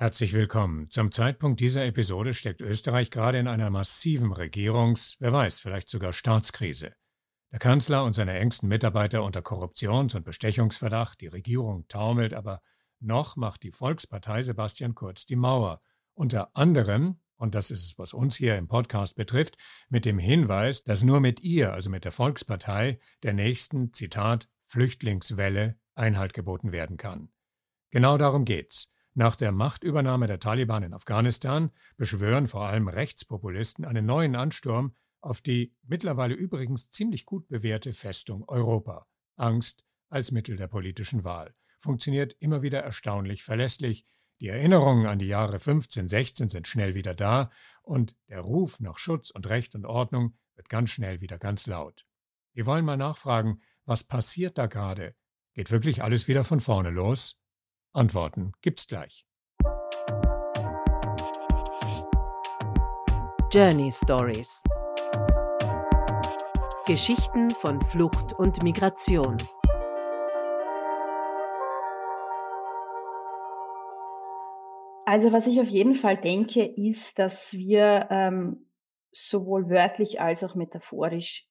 Herzlich willkommen. Zum Zeitpunkt dieser Episode steckt Österreich gerade in einer massiven Regierungs-, wer weiß, vielleicht sogar Staatskrise. Der Kanzler und seine engsten Mitarbeiter unter Korruptions- und Bestechungsverdacht, die Regierung taumelt, aber noch macht die Volkspartei Sebastian Kurz die Mauer. Unter anderem, und das ist es, was uns hier im Podcast betrifft, mit dem Hinweis, dass nur mit ihr, also mit der Volkspartei, der nächsten, Zitat, Flüchtlingswelle Einhalt geboten werden kann. Genau darum geht's. Nach der Machtübernahme der Taliban in Afghanistan beschwören vor allem Rechtspopulisten einen neuen Ansturm auf die mittlerweile übrigens ziemlich gut bewährte Festung Europa. Angst als Mittel der politischen Wahl. Funktioniert immer wieder erstaunlich verlässlich. Die Erinnerungen an die Jahre 15, 16 sind schnell wieder da und der Ruf nach Schutz und Recht und Ordnung wird ganz schnell wieder ganz laut. Wir wollen mal nachfragen, was passiert da gerade? Geht wirklich alles wieder von vorne los? Antworten gibt's gleich. Journey Stories Geschichten von Flucht und Migration. Also was ich auf jeden Fall denke, ist, dass wir ähm, sowohl wörtlich als auch metaphorisch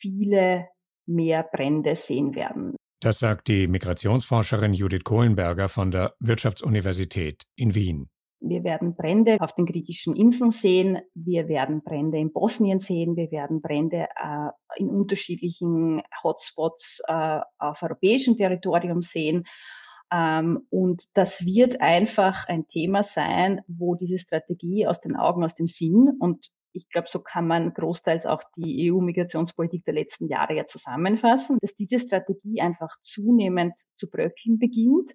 viele mehr Brände sehen werden. Das sagt die Migrationsforscherin Judith Kohlenberger von der Wirtschaftsuniversität in Wien. Wir werden Brände auf den griechischen Inseln sehen, wir werden Brände in Bosnien sehen, wir werden Brände äh, in unterschiedlichen Hotspots äh, auf europäischem Territorium sehen. Ähm, und das wird einfach ein Thema sein, wo diese Strategie aus den Augen, aus dem Sinn und ich glaube, so kann man großteils auch die EU-Migrationspolitik der letzten Jahre ja zusammenfassen, dass diese Strategie einfach zunehmend zu bröckeln beginnt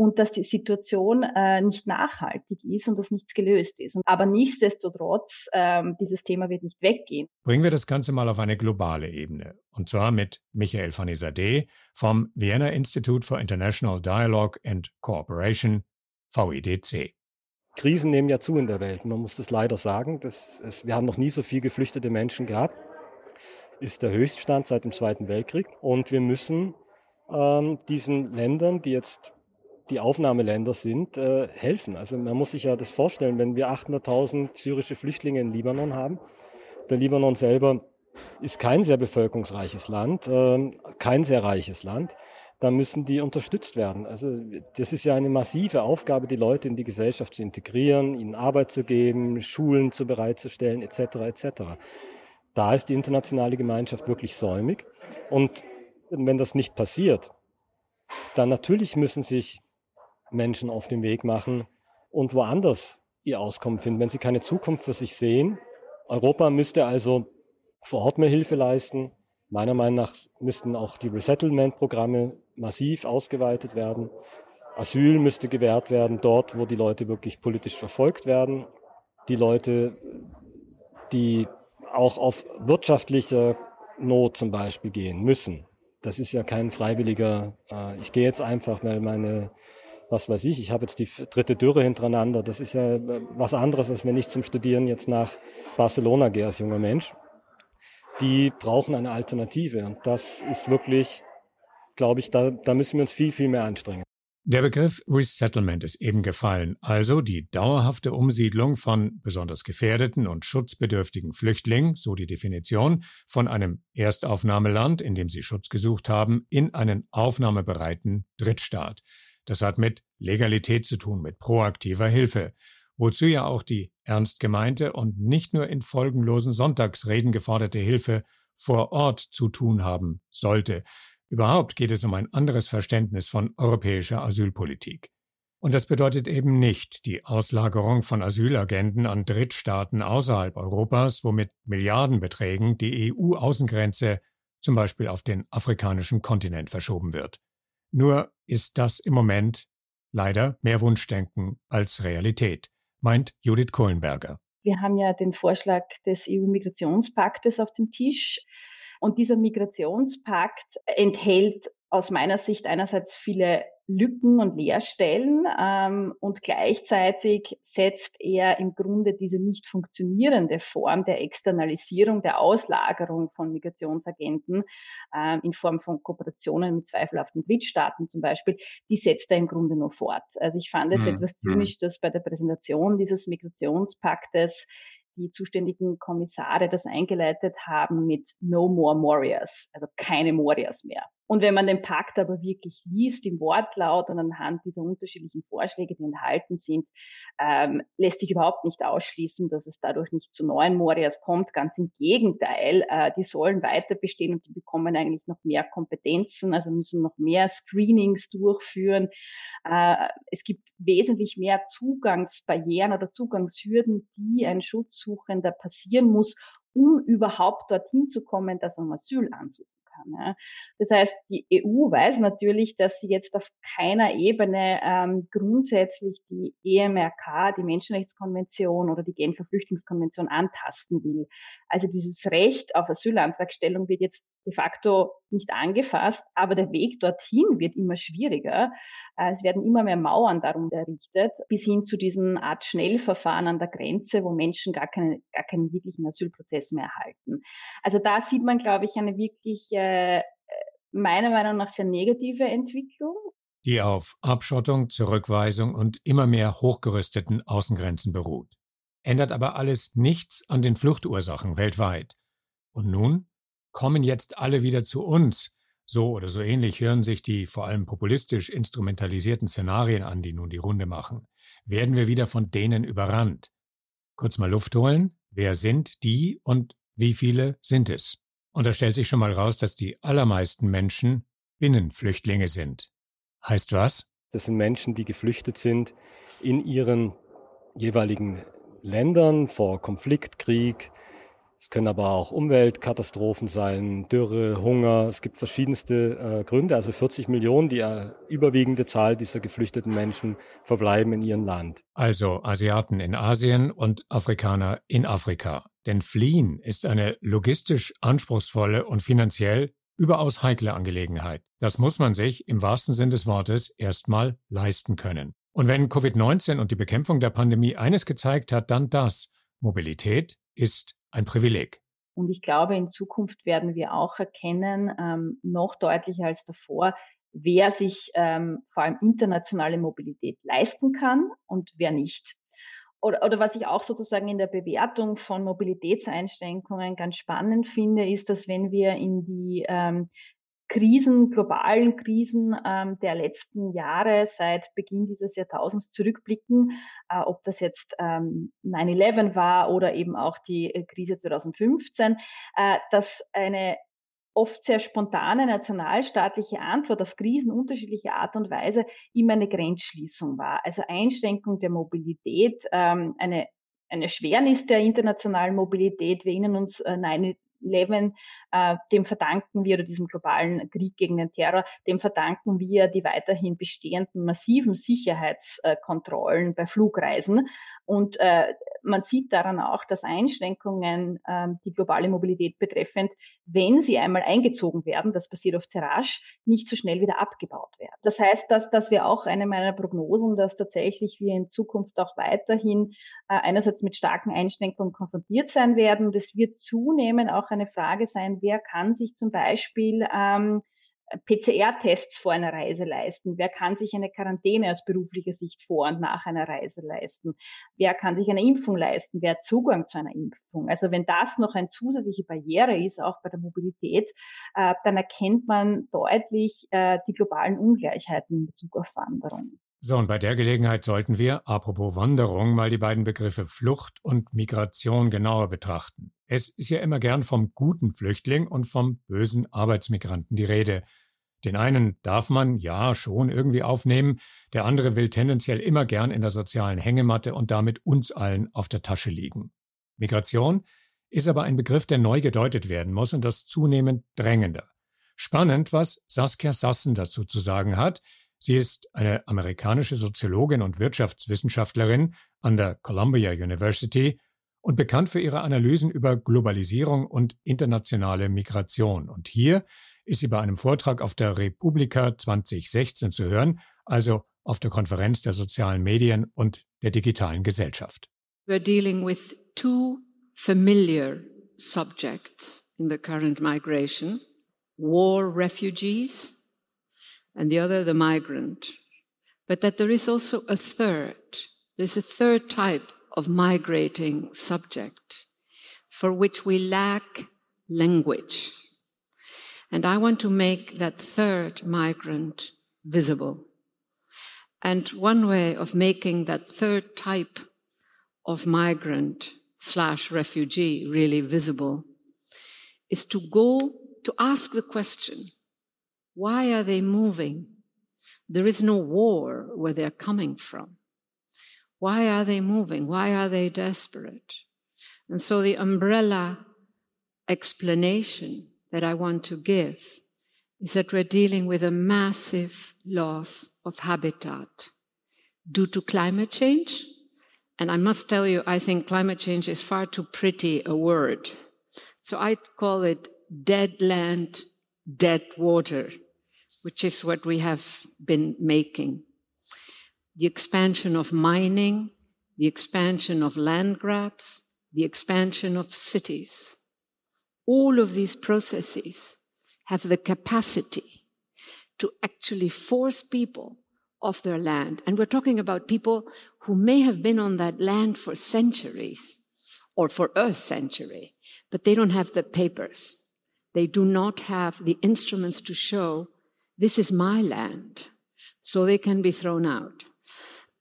und dass die Situation äh, nicht nachhaltig ist und dass nichts gelöst ist. Aber nichtsdestotrotz, ähm, dieses Thema wird nicht weggehen. Bringen wir das Ganze mal auf eine globale Ebene. Und zwar mit Michael Fanizadeh vom Vienna Institute for International Dialogue and Cooperation, VIDC. Krisen nehmen ja zu in der Welt. Man muss das leider sagen. Das ist, wir haben noch nie so viele geflüchtete Menschen gehabt. Ist der Höchststand seit dem Zweiten Weltkrieg. Und wir müssen ähm, diesen Ländern, die jetzt die Aufnahmeländer sind, äh, helfen. Also man muss sich ja das vorstellen, wenn wir 800.000 syrische Flüchtlinge in Libanon haben. Der Libanon selber ist kein sehr bevölkerungsreiches Land, äh, kein sehr reiches Land dann müssen die unterstützt werden. Also das ist ja eine massive Aufgabe, die Leute in die Gesellschaft zu integrieren, ihnen Arbeit zu geben, Schulen zu bereitzustellen, etc. etc. Da ist die internationale Gemeinschaft wirklich säumig. Und wenn das nicht passiert, dann natürlich müssen sich Menschen auf den Weg machen und woanders ihr Auskommen finden, wenn sie keine Zukunft für sich sehen. Europa müsste also vor Ort mehr Hilfe leisten. Meiner Meinung nach müssten auch die Resettlement-Programme massiv ausgeweitet werden. Asyl müsste gewährt werden dort, wo die Leute wirklich politisch verfolgt werden. Die Leute, die auch auf wirtschaftliche Not zum Beispiel gehen müssen. Das ist ja kein freiwilliger, äh, ich gehe jetzt einfach, weil meine, was weiß ich, ich habe jetzt die dritte Dürre hintereinander. Das ist ja äh, was anderes, als wenn ich zum Studieren jetzt nach Barcelona gehe als junger Mensch. Die brauchen eine Alternative und das ist wirklich glaube ich, da, da müssen wir uns viel, viel mehr anstrengen. Der Begriff Resettlement ist eben gefallen, also die dauerhafte Umsiedlung von besonders gefährdeten und schutzbedürftigen Flüchtlingen, so die Definition, von einem Erstaufnahmeland, in dem sie Schutz gesucht haben, in einen aufnahmebereiten Drittstaat. Das hat mit Legalität zu tun, mit proaktiver Hilfe, wozu ja auch die ernst gemeinte und nicht nur in folgenlosen Sonntagsreden geforderte Hilfe vor Ort zu tun haben sollte, Überhaupt geht es um ein anderes Verständnis von europäischer Asylpolitik. Und das bedeutet eben nicht die Auslagerung von Asylagenten an Drittstaaten außerhalb Europas, womit Milliardenbeträgen die EU-Außengrenze zum Beispiel auf den afrikanischen Kontinent verschoben wird. Nur ist das im Moment leider mehr Wunschdenken als Realität, meint Judith Kohlenberger. Wir haben ja den Vorschlag des EU-Migrationspaktes auf dem Tisch. Und dieser Migrationspakt enthält aus meiner Sicht einerseits viele Lücken und Leerstellen ähm, und gleichzeitig setzt er im Grunde diese nicht funktionierende Form der Externalisierung, der Auslagerung von Migrationsagenten ähm, in Form von Kooperationen mit zweifelhaften Drittstaaten zum Beispiel, die setzt er im Grunde nur fort. Also ich fand es hm, etwas hm. zynisch, dass bei der Präsentation dieses Migrationspaktes die zuständigen Kommissare das eingeleitet haben mit No More Warriors, also keine Warriors mehr. Und wenn man den Pakt aber wirklich liest im Wortlaut und anhand dieser unterschiedlichen Vorschläge, die enthalten sind, ähm, lässt sich überhaupt nicht ausschließen, dass es dadurch nicht zu neuen Morias kommt. Ganz im Gegenteil, äh, die sollen weiter bestehen und die bekommen eigentlich noch mehr Kompetenzen, also müssen noch mehr Screenings durchführen. Äh, es gibt wesentlich mehr Zugangsbarrieren oder Zugangshürden, die ein Schutzsuchender passieren muss, um überhaupt dorthin zu kommen, dass er um Asyl ansucht kann. Ja. Das heißt, die EU weiß natürlich, dass sie jetzt auf keiner Ebene ähm, grundsätzlich die EMRK, die Menschenrechtskonvention oder die Genfer Flüchtlingskonvention antasten will. Also dieses Recht auf Asylantragstellung wird jetzt de facto nicht angefasst, aber der Weg dorthin wird immer schwieriger. Äh, es werden immer mehr Mauern darum errichtet, bis hin zu diesen Art Schnellverfahren an der Grenze, wo Menschen gar, keine, gar keinen wirklichen Asylprozess mehr erhalten. Also da sieht man, glaube ich, eine wirklich äh, meiner Meinung nach sehr negative Entwicklung. Die auf Abschottung, Zurückweisung und immer mehr hochgerüsteten Außengrenzen beruht. Ändert aber alles nichts an den Fluchtursachen weltweit. Und nun kommen jetzt alle wieder zu uns. So oder so ähnlich hören sich die vor allem populistisch instrumentalisierten Szenarien an, die nun die Runde machen. Werden wir wieder von denen überrannt? Kurz mal Luft holen. Wer sind die und wie viele sind es? Und da stellt sich schon mal raus, dass die allermeisten Menschen Binnenflüchtlinge sind. Heißt was? Das sind Menschen, die geflüchtet sind in ihren jeweiligen Ländern vor Konflikt, Krieg, es können aber auch Umweltkatastrophen sein, Dürre, Hunger. Es gibt verschiedenste äh, Gründe. Also 40 Millionen, die äh, überwiegende Zahl dieser geflüchteten Menschen verbleiben in ihrem Land. Also Asiaten in Asien und Afrikaner in Afrika. Denn Fliehen ist eine logistisch anspruchsvolle und finanziell überaus heikle Angelegenheit. Das muss man sich im wahrsten Sinn des Wortes erstmal leisten können. Und wenn Covid-19 und die Bekämpfung der Pandemie eines gezeigt hat, dann das. Mobilität ist ein Privileg. Und ich glaube, in Zukunft werden wir auch erkennen, ähm, noch deutlicher als davor, wer sich ähm, vor allem internationale Mobilität leisten kann und wer nicht. Oder, oder was ich auch sozusagen in der Bewertung von Mobilitätseinschränkungen ganz spannend finde, ist, dass wenn wir in die ähm, Krisen, globalen Krisen ähm, der letzten Jahre seit Beginn dieses Jahrtausends zurückblicken, äh, ob das jetzt ähm, 9-11 war oder eben auch die äh, Krise 2015, äh, dass eine oft sehr spontane nationalstaatliche Antwort auf Krisen unterschiedlicher Art und Weise immer eine Grenzschließung war. Also Einschränkung der Mobilität, ähm, eine eine Schwernis der internationalen Mobilität. Wir erinnern uns äh, 11, äh, dem verdanken wir, oder diesem globalen Krieg gegen den Terror, dem verdanken wir die weiterhin bestehenden massiven Sicherheitskontrollen bei Flugreisen. Und äh, man sieht daran auch, dass Einschränkungen, äh, die globale Mobilität betreffend, wenn sie einmal eingezogen werden, das passiert oft sehr rasch, nicht so schnell wieder abgebaut werden. Das heißt, dass, dass wir auch eine meiner Prognosen, dass tatsächlich wir in Zukunft auch weiterhin äh, einerseits mit starken Einschränkungen konfrontiert sein werden. Es wird zunehmend auch eine Frage sein, wer kann sich zum Beispiel ähm, PCR-Tests vor einer Reise leisten? Wer kann sich eine Quarantäne aus beruflicher Sicht vor und nach einer Reise leisten? Wer kann sich eine Impfung leisten? Wer hat Zugang zu einer Impfung? Also wenn das noch eine zusätzliche Barriere ist, auch bei der Mobilität, äh, dann erkennt man deutlich äh, die globalen Ungleichheiten in Bezug auf Wanderung. So, und bei der Gelegenheit sollten wir, apropos Wanderung, mal die beiden Begriffe Flucht und Migration genauer betrachten. Es ist ja immer gern vom guten Flüchtling und vom bösen Arbeitsmigranten die Rede. Den einen darf man ja schon irgendwie aufnehmen, der andere will tendenziell immer gern in der sozialen Hängematte und damit uns allen auf der Tasche liegen. Migration ist aber ein Begriff, der neu gedeutet werden muss und das zunehmend drängender. Spannend, was Saskia Sassen dazu zu sagen hat. Sie ist eine amerikanische Soziologin und Wirtschaftswissenschaftlerin an der Columbia University und bekannt für ihre Analysen über Globalisierung und internationale Migration. Und hier ist sie bei einem Vortrag auf der Republika 2016 zu hören, also auf der Konferenz der sozialen Medien und der digitalen Gesellschaft. We're dealing with two familiar subjects in the current migration war refugees, and the other the migrant. But that there is also a third, there's a third type of migrating subject for which we lack language. And I want to make that third migrant visible. And one way of making that third type of migrant slash refugee really visible is to go to ask the question why are they moving? There is no war where they're coming from. Why are they moving? Why are they desperate? And so the umbrella explanation that I want to give is that we're dealing with a massive loss of habitat due to climate change. And I must tell you, I think climate change is far too pretty a word. So I call it dead land, dead water, which is what we have been making. The expansion of mining, the expansion of land grabs, the expansion of cities. All of these processes have the capacity to actually force people off their land. And we're talking about people who may have been on that land for centuries or for a century, but they don't have the papers. They do not have the instruments to show this is my land, so they can be thrown out.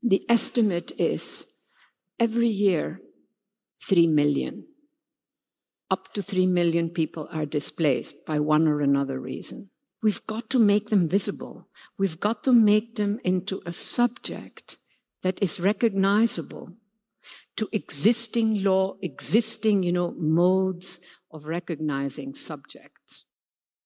The estimate is every year, three million. Up to three million people are displaced by one or another reason. We've got to make them visible. We've got to make them into a subject that is recognizable to existing law, existing, you know, modes of recognizing subjects.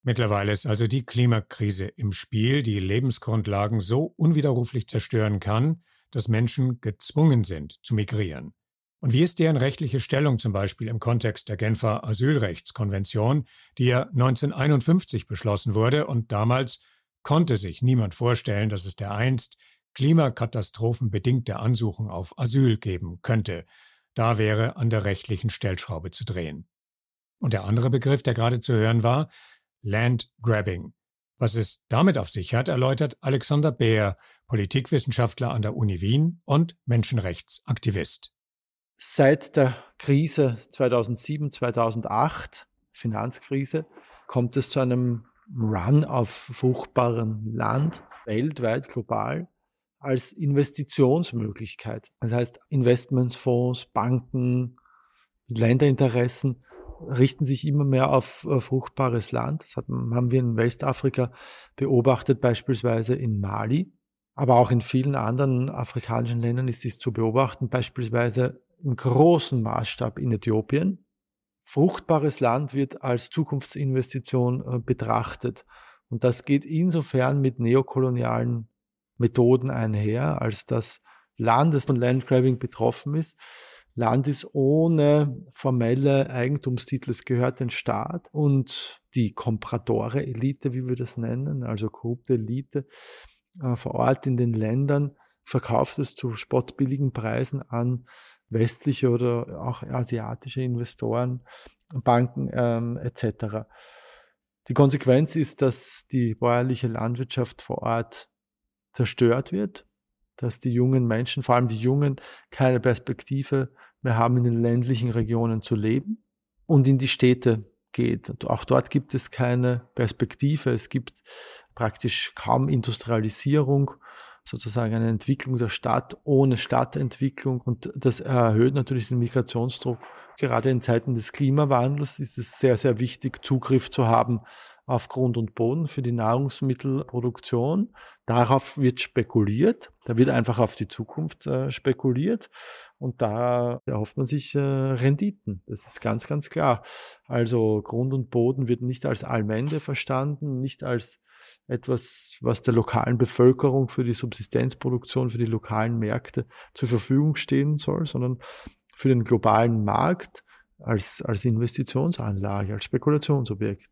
Mittlerweile ist also die Klimakrise im Spiel, die Lebensgrundlagen so unwiderruflich zerstören kann, dass Menschen gezwungen sind zu migrieren. Und wie ist deren rechtliche Stellung zum Beispiel im Kontext der Genfer Asylrechtskonvention, die ja 1951 beschlossen wurde und damals konnte sich niemand vorstellen, dass es dereinst klimakatastrophenbedingte Ansuchen auf Asyl geben könnte. Da wäre an der rechtlichen Stellschraube zu drehen. Und der andere Begriff, der gerade zu hören war, Land Grabbing. Was es damit auf sich hat, erläutert Alexander Beer, Politikwissenschaftler an der Uni Wien und Menschenrechtsaktivist. Seit der Krise 2007, 2008, Finanzkrise, kommt es zu einem Run auf fruchtbarem Land, weltweit, global, als Investitionsmöglichkeit. Das heißt, Investmentsfonds, Banken, Länderinteressen richten sich immer mehr auf äh, fruchtbares Land. Das haben wir in Westafrika beobachtet, beispielsweise in Mali. Aber auch in vielen anderen afrikanischen Ländern ist dies zu beobachten, beispielsweise im großen Maßstab in Äthiopien. Fruchtbares Land wird als Zukunftsinvestition äh, betrachtet. Und das geht insofern mit neokolonialen Methoden einher, als das Land, das von Landgrabbing betroffen ist, Land ist ohne formelle Eigentumstitel. Es gehört den Staat und die Kompradore-Elite, wie wir das nennen, also korrupte Elite äh, vor Ort in den Ländern, verkauft es zu spottbilligen Preisen an westliche oder auch asiatische Investoren, Banken ähm, etc. Die Konsequenz ist, dass die bäuerliche Landwirtschaft vor Ort zerstört wird, dass die jungen Menschen, vor allem die Jungen, keine Perspektive mehr haben, in den ländlichen Regionen zu leben und in die Städte geht. Und auch dort gibt es keine Perspektive. Es gibt praktisch kaum Industrialisierung, sozusagen eine Entwicklung der Stadt ohne Stadtentwicklung. Und das erhöht natürlich den Migrationsdruck. Gerade in Zeiten des Klimawandels ist es sehr, sehr wichtig, Zugriff zu haben auf Grund und Boden für die Nahrungsmittelproduktion. Darauf wird spekuliert. Da wird einfach auf die Zukunft äh, spekuliert. Und da erhofft man sich äh, Renditen. Das ist ganz, ganz klar. Also Grund und Boden wird nicht als Allmende verstanden, nicht als etwas, was der lokalen Bevölkerung für die Subsistenzproduktion, für die lokalen Märkte zur Verfügung stehen soll, sondern für den globalen Markt als, als Investitionsanlage, als Spekulationsobjekt.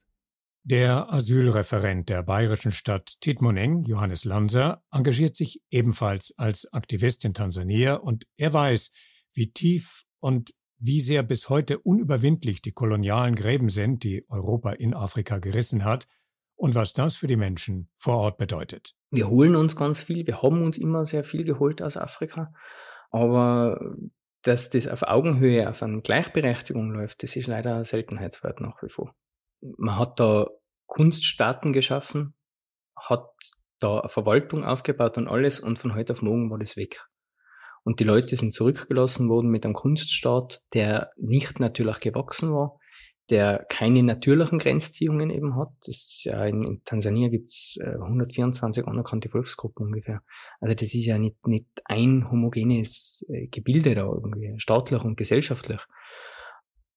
Der Asylreferent der bayerischen Stadt Titmoning, Johannes Lanser, engagiert sich ebenfalls als Aktivist in Tansania und er weiß, wie tief und wie sehr bis heute unüberwindlich die kolonialen Gräben sind, die Europa in Afrika gerissen hat und was das für die Menschen vor Ort bedeutet. Wir holen uns ganz viel, wir haben uns immer sehr viel geholt aus Afrika, aber dass das auf Augenhöhe, auf eine Gleichberechtigung läuft, das ist leider Seltenheitswert nach wie vor. Man hat da Kunststaaten geschaffen, hat da eine Verwaltung aufgebaut und alles und von heute auf morgen war das weg. Und die Leute sind zurückgelassen worden mit einem Kunststaat, der nicht natürlich gewachsen war, der keine natürlichen Grenzziehungen eben hat. Das ist ja in, in Tansania äh, 124 anerkannte Volksgruppen ungefähr. Also das ist ja nicht, nicht ein homogenes äh, Gebilde da irgendwie, staatlich und gesellschaftlich.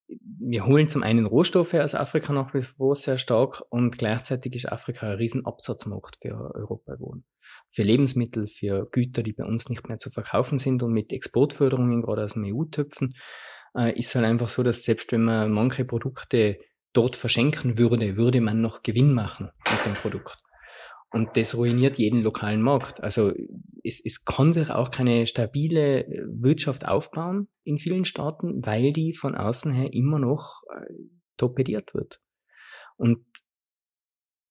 Wir holen zum einen Rohstoffe aus Afrika nach wie vor sehr stark und gleichzeitig ist Afrika ein Riesenabsatzmarkt für Europa geworden für Lebensmittel, für Güter, die bei uns nicht mehr zu verkaufen sind und mit Exportförderungen gerade aus dem EU-Töpfen äh, ist halt einfach so, dass selbst wenn man manche Produkte dort verschenken würde, würde man noch Gewinn machen mit dem Produkt. Und das ruiniert jeden lokalen Markt. Also es, es kann sich auch keine stabile Wirtschaft aufbauen in vielen Staaten, weil die von außen her immer noch äh, torpediert wird. Und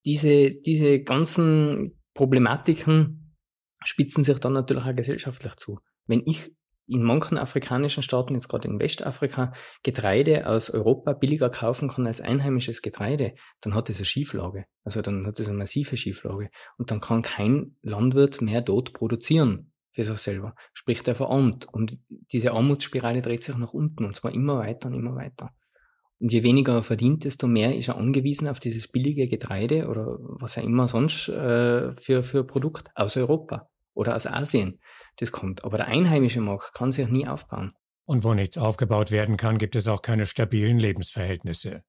diese, diese ganzen Problematiken spitzen sich dann natürlich auch gesellschaftlich zu. Wenn ich in manchen afrikanischen Staaten, jetzt gerade in Westafrika, Getreide aus Europa billiger kaufen kann als einheimisches Getreide, dann hat es eine Schieflage. Also dann hat es eine massive Schieflage. Und dann kann kein Landwirt mehr dort produzieren für sich selber. Sprich, der verarmt. Und diese Armutsspirale dreht sich nach unten und zwar immer weiter und immer weiter. Und je weniger er verdient, desto mehr ist er angewiesen auf dieses billige Getreide oder was er immer sonst äh, für, für Produkt aus Europa oder aus Asien das kommt. Aber der einheimische Markt kann sich nie aufbauen. Und wo nichts aufgebaut werden kann, gibt es auch keine stabilen Lebensverhältnisse.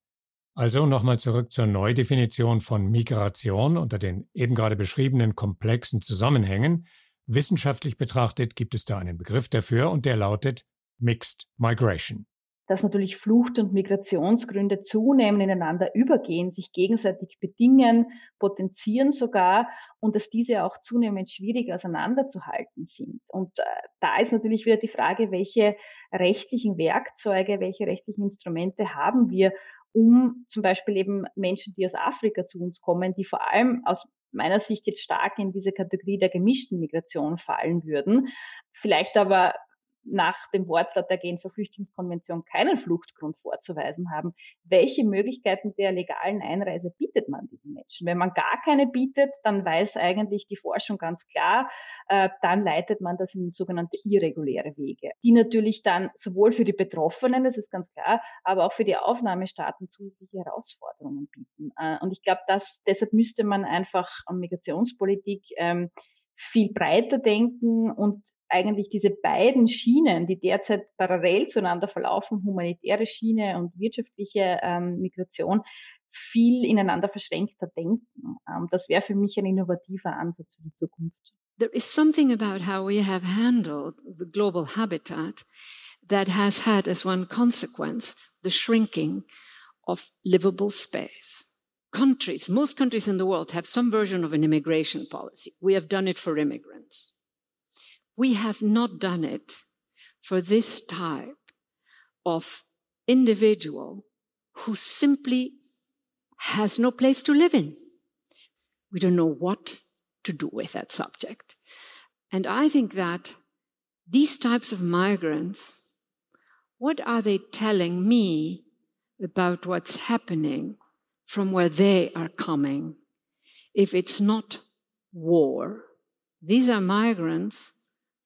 Also nochmal zurück zur Neudefinition von Migration unter den eben gerade beschriebenen komplexen Zusammenhängen. Wissenschaftlich betrachtet gibt es da einen Begriff dafür und der lautet Mixed Migration dass natürlich Flucht- und Migrationsgründe zunehmend ineinander übergehen, sich gegenseitig bedingen, potenzieren sogar und dass diese auch zunehmend schwierig auseinanderzuhalten sind. Und äh, da ist natürlich wieder die Frage, welche rechtlichen Werkzeuge, welche rechtlichen Instrumente haben wir, um zum Beispiel eben Menschen, die aus Afrika zu uns kommen, die vor allem aus meiner Sicht jetzt stark in diese Kategorie der gemischten Migration fallen würden, vielleicht aber nach dem Wortlaut der Genfer Flüchtlingskonvention keinen Fluchtgrund vorzuweisen haben, welche Möglichkeiten der legalen Einreise bietet man diesen Menschen? Wenn man gar keine bietet, dann weiß eigentlich die Forschung ganz klar, äh, dann leitet man das in sogenannte irreguläre Wege, die natürlich dann sowohl für die Betroffenen, das ist ganz klar, aber auch für die Aufnahmestaaten zusätzliche Herausforderungen bieten. Äh, und ich glaube, dass deshalb müsste man einfach an Migrationspolitik ähm, viel breiter denken und eigentlich diese beiden Schienen, die derzeit parallel zueinander verlaufen, humanitäre Schiene und wirtschaftliche ähm, Migration, viel ineinander verschränkter denken. Ähm, das wäre für mich ein innovativer Ansatz für die Zukunft. There is something about how we have handled the global habitat that has had as one consequence the shrinking of livable space. Countries, most countries in the world have some version of an immigration policy. We have done it for immigrants. We have not done it for this type of individual who simply has no place to live in. We don't know what to do with that subject. And I think that these types of migrants, what are they telling me about what's happening from where they are coming? If it's not war, these are migrants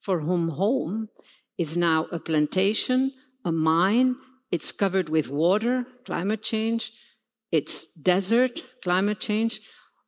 for whom home is now a plantation, a mine, it's covered with water, climate change, it's desert, climate change,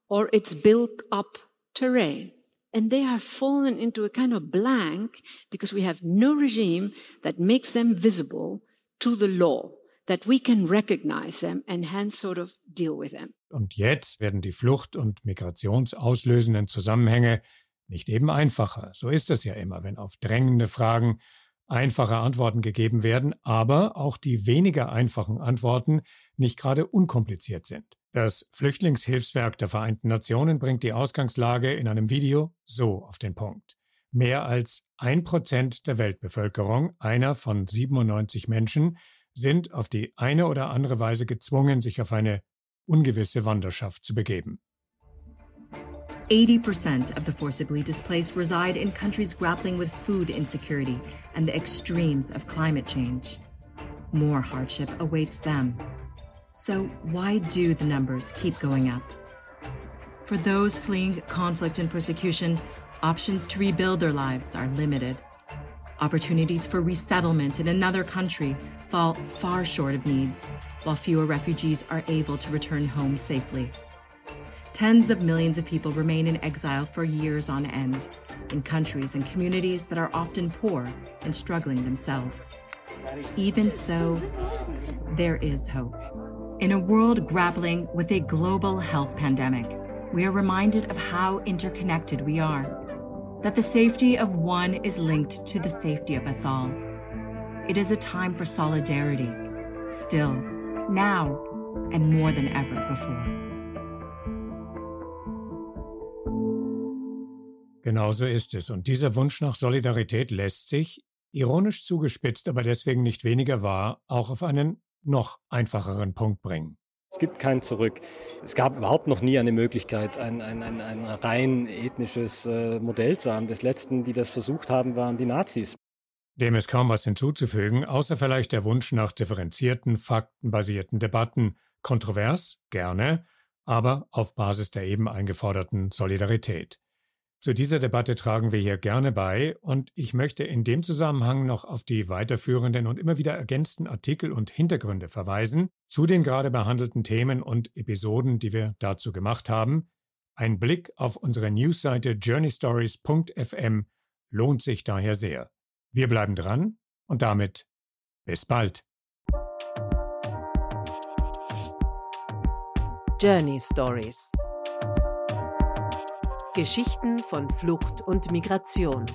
or it's built up terrain. And they have fallen into a kind of blank because we have no regime that makes them visible to the law, that we can recognize them and hence sort of deal with them. Und jetzt werden die Flucht- und migrationsauslösenden Zusammenhänge nicht eben einfacher. So ist es ja immer, wenn auf drängende Fragen einfache Antworten gegeben werden, aber auch die weniger einfachen Antworten nicht gerade unkompliziert sind. Das Flüchtlingshilfswerk der Vereinten Nationen bringt die Ausgangslage in einem Video so auf den Punkt. Mehr als ein Prozent der Weltbevölkerung, einer von 97 Menschen, sind auf die eine oder andere Weise gezwungen, sich auf eine ungewisse Wanderschaft zu begeben. 80% of the forcibly displaced reside in countries grappling with food insecurity and the extremes of climate change. More hardship awaits them. So, why do the numbers keep going up? For those fleeing conflict and persecution, options to rebuild their lives are limited. Opportunities for resettlement in another country fall far short of needs, while fewer refugees are able to return home safely. Tens of millions of people remain in exile for years on end, in countries and communities that are often poor and struggling themselves. Even so, there is hope. In a world grappling with a global health pandemic, we are reminded of how interconnected we are, that the safety of one is linked to the safety of us all. It is a time for solidarity, still, now, and more than ever before. Genauso ist es. Und dieser Wunsch nach Solidarität lässt sich, ironisch zugespitzt, aber deswegen nicht weniger wahr, auch auf einen noch einfacheren Punkt bringen. Es gibt kein Zurück. Es gab überhaupt noch nie eine Möglichkeit, ein, ein, ein, ein rein ethnisches äh, Modell zu haben. Das letzten, die das versucht haben, waren die Nazis. Dem ist kaum was hinzuzufügen, außer vielleicht der Wunsch nach differenzierten, faktenbasierten Debatten. Kontrovers, gerne, aber auf Basis der eben eingeforderten Solidarität. Zu dieser Debatte tragen wir hier gerne bei und ich möchte in dem Zusammenhang noch auf die weiterführenden und immer wieder ergänzten Artikel und Hintergründe verweisen, zu den gerade behandelten Themen und Episoden, die wir dazu gemacht haben. Ein Blick auf unsere Newsseite journeystories.fm lohnt sich daher sehr. Wir bleiben dran und damit bis bald. Journey Stories Geschichten von Flucht und Migration.